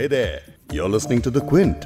Hey there, you're listening to The Quint.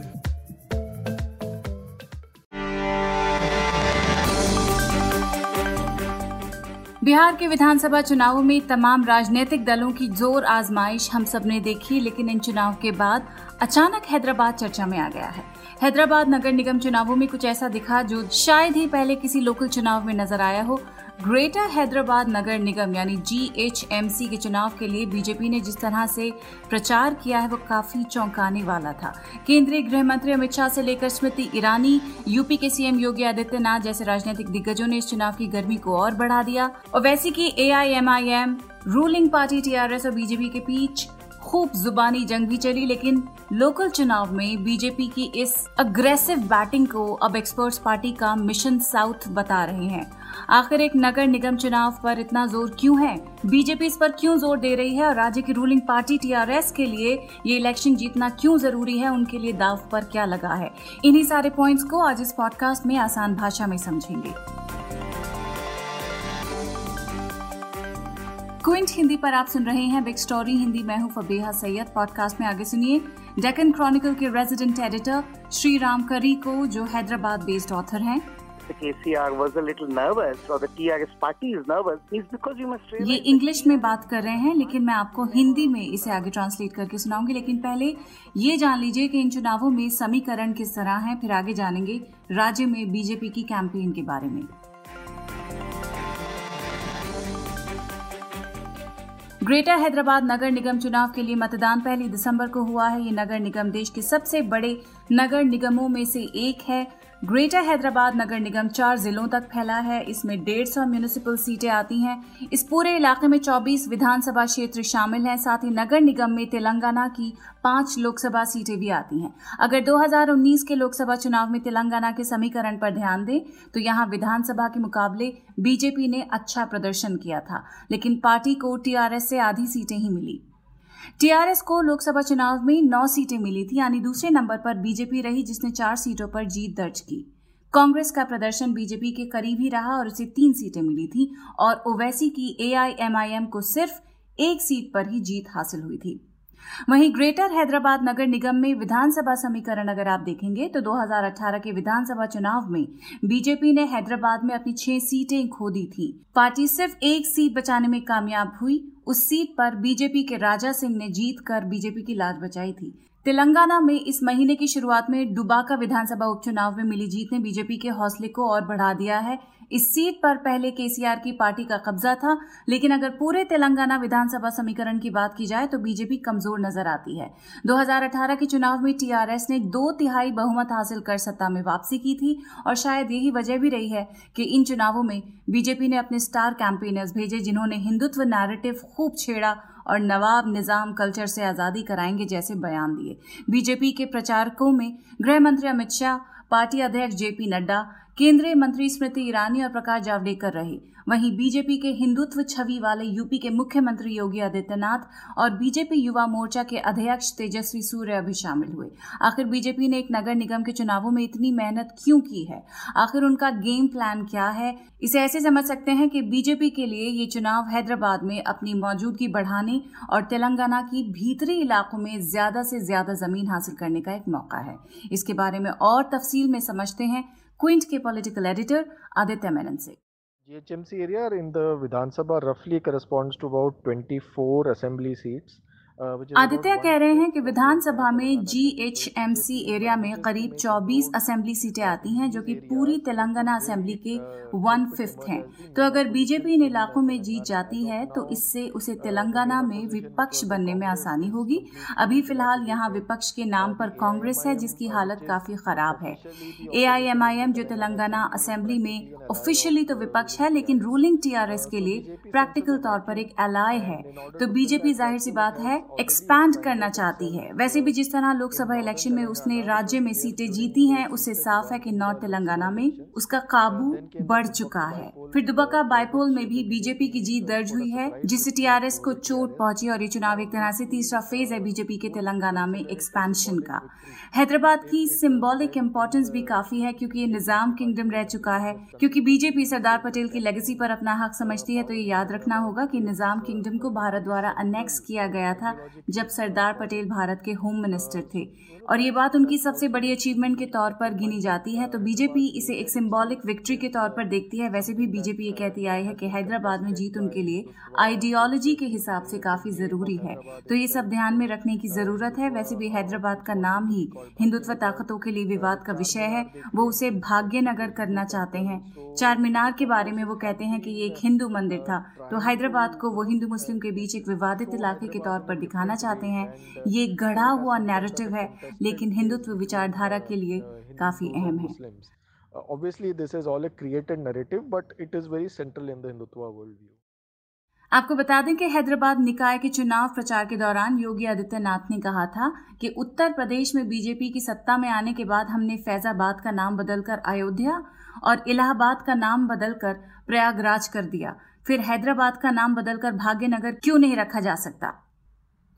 Bihar के विधानसभा चुनावों में तमाम राजनीतिक दलों की ज़ोर आजमाइश हम सबने देखी लेकिन इन चुनाव के बाद अचानक हैदराबाद चर्चा में आ गया है हैदराबाद नगर निगम चुनावों में कुछ ऐसा दिखा जो शायद ही पहले किसी लोकल चुनाव में नज़र आया हो ग्रेटर हैदराबाद नगर निगम यानी जीएचएमसी के चुनाव के लिए बीजेपी ने जिस तरह से प्रचार किया है, वो काफ़ी चौंकाने वाला था। केंद्रीय गृह मंत्री अमित शाह से लेकर स्मृति ईरानी यूपी के सीएम योगी आदित्यनाथ जैसे राजनीतिक दिग्गजों ने इस चुनाव की गर्मी को और बढ़ा दिया। और वैसे की AIMIM रूलिंग पार्टी टीआरएस और बीजेपी के बीच खूब जुबानी जंग भी चली, लेकिन लोकल चुनाव में बीजेपी की इस अग्रेसिव बैटिंग को अब एक्सपर्ट्स पार्टी का मिशन साउथ बता रहे हैं। आखिर एक नगर निगम चुनाव पर इतना ज़ोर क्यों है? बीजेपी इस पर क्यों ज़ोर दे रही है और राज्य की रूलिंग पार्टी टीआरएस के लिए ये इलेक्शन जीतना क्यों ज़रूरी है? उनके लिए दाव पर क्या लगा है? इन्हीं सारे पॉइंट्स को आज इस पॉडकास्ट में आसान भाषा में समझेंगे। क्विंट हिंदी पर आप सुन रहे हैं बिग स्टोरी हिंदी मैं हूँ फबीहा सैयद। पॉडकास्ट में आगे सुनिए डेकन क्रॉनिकल के रेजिडेंट एडिटर श्री राम करी को, जो हैदराबाद बेस्ड ऑथर हैं। ये इंग्लिश में बात कर रहे हैं लेकिन मैं आपको हिंदी में इसे आगे ट्रांसलेट करके सुनाऊँगी। लेकिन पहले ये जान लीजिए कि इन चुनावों में समीकरण किस तरह है फिर आगे जानेंगे राज्य में बीजेपी की कैंपेन के बारे में। ग्रेटर हैदराबाद नगर निगम चुनाव के लिए मतदान पहली दिसंबर को हुआ है। ये नगर निगम देश के सबसे बड़े नगर निगमों में से एक है। ग्रेटर हैदराबाद नगर निगम चार जिलों तक फैला है। इसमें डेढ़ सौ म्यूनिसिपल सीटें आती हैं। इस पूरे इलाके में 24 विधानसभा क्षेत्र शामिल हैं। साथ ही नगर निगम में तेलंगाना की पाँच लोकसभा सीटें भी आती हैं। अगर 2019 के लोकसभा चुनाव में तेलंगाना के समीकरण पर ध्यान दें तो यहाँ विधानसभा के मुकाबले बीजेपी ने अच्छा प्रदर्शन किया था। लेकिन पार्टी को टीआरएस से आधी सीटें ही मिली। टीआरएस को लोकसभा चुनाव में नौ सीटें मिली थी, यानी दूसरे नंबर पर बीजेपी रही, जिसने चार सीटों पर जीत दर्ज की। कांग्रेस का प्रदर्शन बीजेपी के करीब ही रहा और उसे तीन सीटें मिली थी, और ओवैसी की एआईएमआईएम को सिर्फ़ एक सीट पर ही जीत हासिल हुई थी। वहीं ग्रेटर हैदराबाद नगर निगम में विधानसभा समीकरण अगर आप देखेंगे तो 2018 के विधानसभा चुनाव में बीजेपी ने हैदराबाद में अपनी छह सीटें खो दी थी। पार्टी सिर्फ़ एक सीट बचाने में कामयाब हुई। उस सीट पर बीजेपी के राजा सिंह ने जीत कर बीजेपी की लाज बचाई थी। तेलंगाना में इस महीने की शुरुआत में डुबाका विधानसभा उपचुनाव में मिली जीत ने बीजेपी के हौसले को और बढ़ा दिया है। इस सीट पर पहले केसीआर की पार्टी का कब्जा था, लेकिन अगर पूरे तेलंगाना विधानसभा समीकरण की बात की जाए तो बीजेपी कमज़ोर नज़र आती है। 2018 के चुनाव में टीआरएस ने दो तिहाई बहुमत हासिल कर सत्ता में वापसी की थी, और शायद यही वजह भी रही है कि इन चुनावों में बीजेपी ने अपने स्टार कैंपेनर्स भेजे जिन्होंने हिंदुत्व नैरेटिव खूब छेड़ा और नवाब निज़ाम कल्चर से आज़ादी कराएँगे जैसे बयान दिए। बीजेपी के प्रचारकों में गृह मंत्री अमित शाह, पार्टी अध्यक्ष जेपी नड्डा, केंद्रीय मंत्री स्मृति ईरानी और प्रकाश जावड़ेकर रहे। वहीं बीजेपी के हिंदुत्व छवि वाले यूपी के मुख्यमंत्री योगी आदित्यनाथ और बीजेपी युवा मोर्चा के अध्यक्ष तेजस्वी सूर्य भी शामिल हुए। आखिर बीजेपी ने एक नगर निगम के चुनावों में इतनी मेहनत क्यों की है? आखिर उनका गेम प्लान क्या है? इसे ऐसे समझ सकते हैं कि बीजेपी के लिए ये चुनाव हैदराबाद में अपनी मौजूदगी बढ़ाने और तेलंगाना की भीतरी इलाकों में ज़्यादा से ज़्यादा ज़मीन हासिल करने का एक मौका है। इसके बारे में और तफसील में समझते हैं क्विंट के पॉलिटिकल एडिटर आदित्य मेनन से। GHMC area in the Vidhan Sabha roughly corresponds to about 24 assembly seats. Aditya कह रहे हैं कि विधानसभा में जीएचएमसी एरिया में करीब 24 असेंबली सीटें आती हैं जो कि पूरी तेलंगाना असेंबली के वन फिफ्थ हैं। तो अगर बीजेपी इन इलाकों में जीत जाती है तो इससे उसे तेलंगाना में विपक्ष बनने में आसानी होगी। अभी फ़िलहाल यहाँ विपक्ष के नाम पर कांग्रेस है जिसकी हालत काफ़ी खराब है। एआईएमआईएम जो तेलंगाना असेंबली में ऑफिशियली तो विपक्ष है लेकिन रूलिंग टीआरएस के लिए प्रैक्टिकल तौर पर एक एलाय है तो बीजेपी ज़ाहिर सी बात है एक्सपैंड करना चाहती है। वैसे भी जिस तरह लोकसभा इलेक्शन में उसने राज्य में सीटें जीती हैं, उससे साफ़ है कि नॉर्थ तेलंगाना में उसका काबू बढ़ चुका है। फिर दुबका बाइपोल में भी बीजेपी की जीत दर्ज हुई है, जिससे टीआरएस को चोट पहुँची और ये चुनाव एक तरह से तीसरा फ़ेज़ है बीजेपी के तेलंगाना में एक्सपेंशन का। हैदराबाद की सिंबॉलिक इम्पोर्टेंस भी काफ़ी है, क्योंकि ये निज़ाम किंगडम रह चुका है। क्योंकि बीजेपी सरदार पटेल की लेगेसी पर अपना हक समझती है तो ये याद रखना होगा कि निज़ाम किंगडम को भारत द्वारा अनेक्स किया गया था। जब सरदार पटेल भारत के होम मिनिस्टर थे। और ये बात उनकी सबसे बड़ी अचीवमेंट के तौर पर गिनी जाती है तो बीजेपी इसे एक सिंबॉलिक विक्ट्री के तौर पर देखती है। वैसे भी बीजेपी ये कहती आई है कि हैदराबाद में जीत उनके लिए आइडियोलॉजी के हिसाब से काफ़ी ज़रूरी है। तो ये सब ध्यान में रखने की ज़रूरत है। वैसे भी हैदराबाद का नाम ही हिंदुत्व ताकतों के लिए विवाद का विषय है। वो उसे भाग्य नगर करना चाहते हैं। चार मीनार के बारे में वो कहते हैं कि ये एक हिंदू मंदिर था। तो हैदराबाद को वो हिंदू मुस्लिम के बीच एक विवादित इलाके के तौर पर दिखाना चाहते हैं। ये गढ़ा हुआ नैरेटिव है लेकिन हिंदुत्व विचारधारा के लिए काफ़ी अहम है। Obviously this is all a created narrative but it is very central in the hindutva worldview. आपको बता दें कि हैदराबाद निकाय के चुनाव प्रचार के दौरान योगी आदित्यनाथ ने कहा था कि उत्तर प्रदेश में बीजेपी की सत्ता में आने के बाद हमने फैजाबाद का नाम बदलकर अयोध्या और इलाहाबाद का नाम बदलकर प्रयागराज कर दिया। फिर हैदराबाद का नाम बदलकर भाग्यनगर क्यों नहीं रखा जा सकता?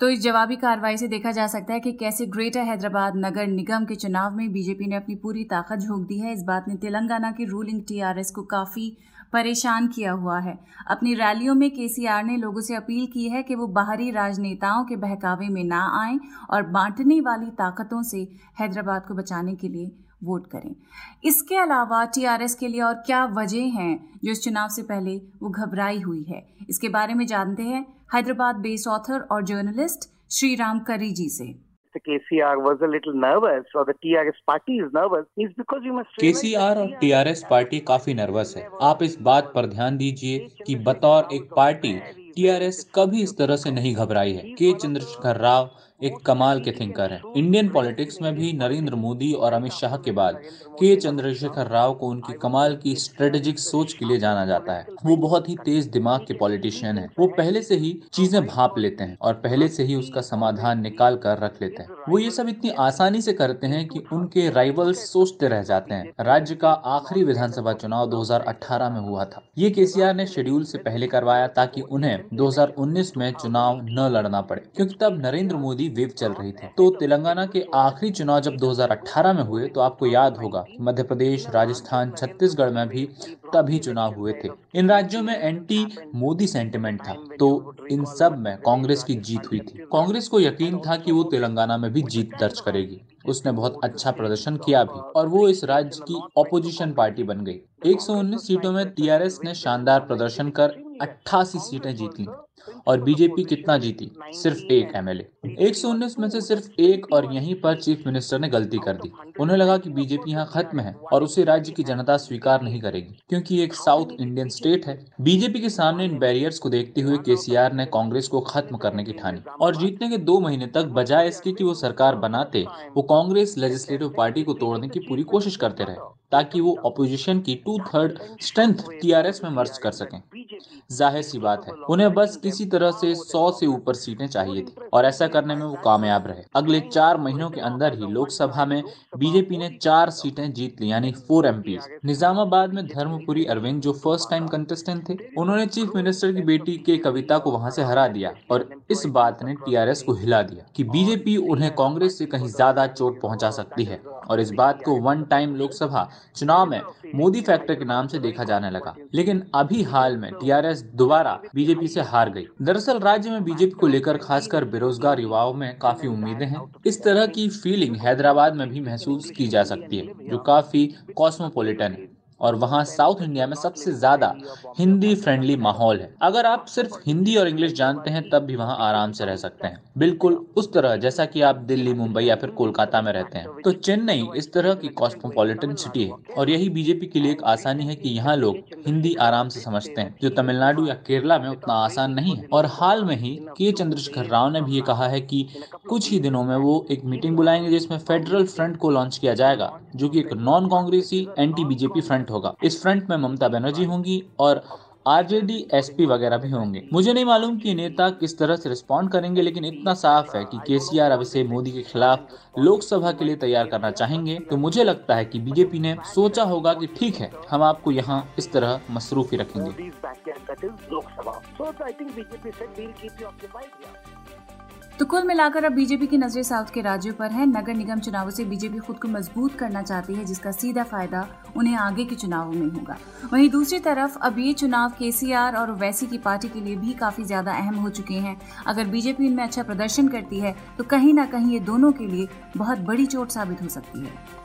तो इस जवाबी कार्रवाई से देखा जा सकता है कि कैसे ग्रेटर हैदराबाद नगर निगम के चुनाव में बीजेपी ने अपनी पूरी ताकत झोंक दी है। इस बात ने तेलंगाना की रूलिंग टीआरएस को काफ़ी परेशान किया हुआ है। अपनी रैलियों में केसीआर ने लोगों से अपील की है कि वो बाहरी राजनेताओं के बहकावे में ना आए और बांटने वाली ताकतों से हैदराबाद को बचाने के लिए वोट करें। इसके अलावा टीआरएस के लिए और क्या वजह हैं जो इस चुनाव से पहले वो घबराई हुई है? इसके बारे में जानते हैं हैदराबाद बेस्ड ऑथर और जर्नलिस्ट श्री राम करी जी से। KCR was a little nervous or the TRS party is nervous. Is because you must KCR और TRS पार्टी काफ़ी नर्वस है। आप इस बात पर ध्यान दीजिए कि बतौर एक पार्टी टीआरएस कभी इस तरह से नहीं घबराई है। के. चंद्रशेखर राव एक कमाल के थिंकर हैं। इंडियन पॉलिटिक्स में भी नरेंद्र मोदी और अमित शाह के बाद के चंद्रशेखर राव को उनकी कमाल की स्ट्रेटेजिक सोच के लिए जाना जाता है। वो बहुत ही तेज दिमाग के पॉलिटिशियन हैं। वो पहले से ही चीज़ें भाप लेते हैं और पहले से ही उसका समाधान निकाल कर रख लेते हैं। वो ये सब इतनी आसानी से करते हैं कि उनके राइवल्स सोचते रह जाते हैं। राज्य का आखिरी विधानसभा चुनाव 2018 में हुआ था। ये केसीआर ने शेड्यूल से पहले करवाया ताकि उन्हें 2019 में चुनाव न लड़ना पड़े। क्योंकि तब नरेंद्र मोदी की वेव चल रही थी। तो तेलंगाना के आखिरी चुनाव जब 2018 में हुए तो आपको याद होगा, मध्य प्रदेश, राजस्थान, छत्तीसगढ़ में भी तभी चुनाव हुए थे। इन राज्यों में एंटी मोदी सेंटिमेंट था तो इन सब में कांग्रेस की जीत हुई थी। कांग्रेस को यकीन था कि वो तेलंगाना में भी जीत दर्ज करेगी। उसने बहुत अच्छा प्रदर्शन किया भी, और वो इस राज्य की ऑपोजिशन पार्टी बन गई। 119 सीटों में टीआरएस ने शानदार प्रदर्शन कर 88 सीटें जीत और बीजेपी कितना जीती? सिर्फ़ एक एमएलए 119 में से सिर्फ़ एक और यहीं पर चीफ मिनिस्टर ने गलती कर दी। उन्हें लगा कि बीजेपी यहाँ खत्म है और उसे राज्य की जनता स्वीकार नहीं करेगी, क्योंकि एक साउथ इंडियन स्टेट है। बीजेपी के सामने इन बैरियर्स को देखते हुए केसीआर ने कांग्रेस को खत्म करने की ठानी और जीतने के दो महीने तक बजाय इसके की वो सरकार बनाते, वो कांग्रेस लेजिस्लेटिव पार्टी को तोड़ने की पूरी कोशिश करते रहे, ताकि वो अपोजिशन की टू थर्ड स्ट्रेंथ टीआरएस में मर्ज कर सकें। ज़ाहिर सी बात है, उन्हें बस किसी तरह से सौ से ऊपर सीटें चाहिए थी और ऐसा करने में वो कामयाब रहे। अगले चार महीनों के अंदर ही लोकसभा में बीजेपी ने चार सीटें जीत ली, यानी फोर एम निजामाबाद में धर्मपुरी अरविंद, जो फ़र्स्ट टाइम कंटेस्टेंट थे, उन्होंने चीफ मिनिस्टर की बेटी के कविता को वहाँ से हरा दिया और इस बात ने टीआरएस को हिला दिया कि बीजेपी उन्हें कांग्रेस से कहीं ज़्यादा चोट पहुँचा सकती है। और इस बात को वन टाइम लोकसभा चुनाव में मोदी फैक्टर के नाम से देखा जाने लगा। लेकिन अभी हाल में टीआरएस दोबारा बीजेपी से हार गई। दरअसल राज्य में बीजेपी को लेकर खासकर बेरोजगार युवाओं में काफ़ी उम्मीदें हैं। इस तरह की फीलिंग हैदराबाद में भी महसूस की जा सकती है, जो काफ़ी कॉस्मोपोलिटन है। और वहाँ साउथ इंडिया में सबसे ज़्यादा हिंदी फ्रेंडली माहौल है। अगर आप सिर्फ़ हिंदी और इंग्लिश जानते हैं, तब भी वहाँ आराम से रह सकते हैं। बिल्कुल उस तरह, जैसा कि आप दिल्ली, मुंबई या फिर कोलकाता में रहते हैं। तो चेन्नई इस तरह की कॉस्मोपॉलिटन सिटी है और यही बीजेपी के लिए एक आसानी है कि यहाँ लोग हिंदी आराम से समझते हैं, जो तमिलनाडु या केरला में उतना आसान नहीं है। और हाल में ही के चंद्रशेखर राव ने भी ये कहा है की कुछ ही दिनों में वो एक मीटिंग बुलाएँगे, जिसमें फेडरल फ्रंट को लॉन्च किया जाएगा, जो की एक नॉन कांग्रेसी एंटी बीजेपी फ्रंट फ्रंट होगा। इस फ्रंट में ममता बनर्जी होंगी और आरजेडी एसपी वगैरह भी होंगे। मुझे नहीं मालूम कि नेता किस तरह से रिस्पॉन्ड करेंगे, लेकिन इतना साफ़ है कि केसीआर अब इसे मोदी के खिलाफ लोकसभा के लिए तैयार करना चाहेंगे। तो मुझे लगता है कि बीजेपी ने सोचा होगा कि ठीक है, हम आपको यहाँ इस तरह मसरूफ रखेंगे। तो कुल मिलाकर अब बीजेपी की नज़रें साउथ के राज्यों पर है। नगर निगम चुनावों से बीजेपी खुद को मज़बूत करना चाहती है, जिसका सीधा फ़ायदा उन्हें आगे के चुनावों में होगा। वहीं दूसरी तरफ़, अब ये चुनाव केसीआर और वैसी की पार्टी के लिए भी काफ़ी ज़्यादा अहम हो चुके हैं। अगर बीजेपी इनमें अच्छा प्रदर्शन करती है तो कहीं ना कहीं ये दोनों के लिए बहुत बड़ी चोट साबित हो सकती है।